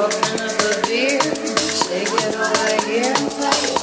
Open up a beer, shake it all here.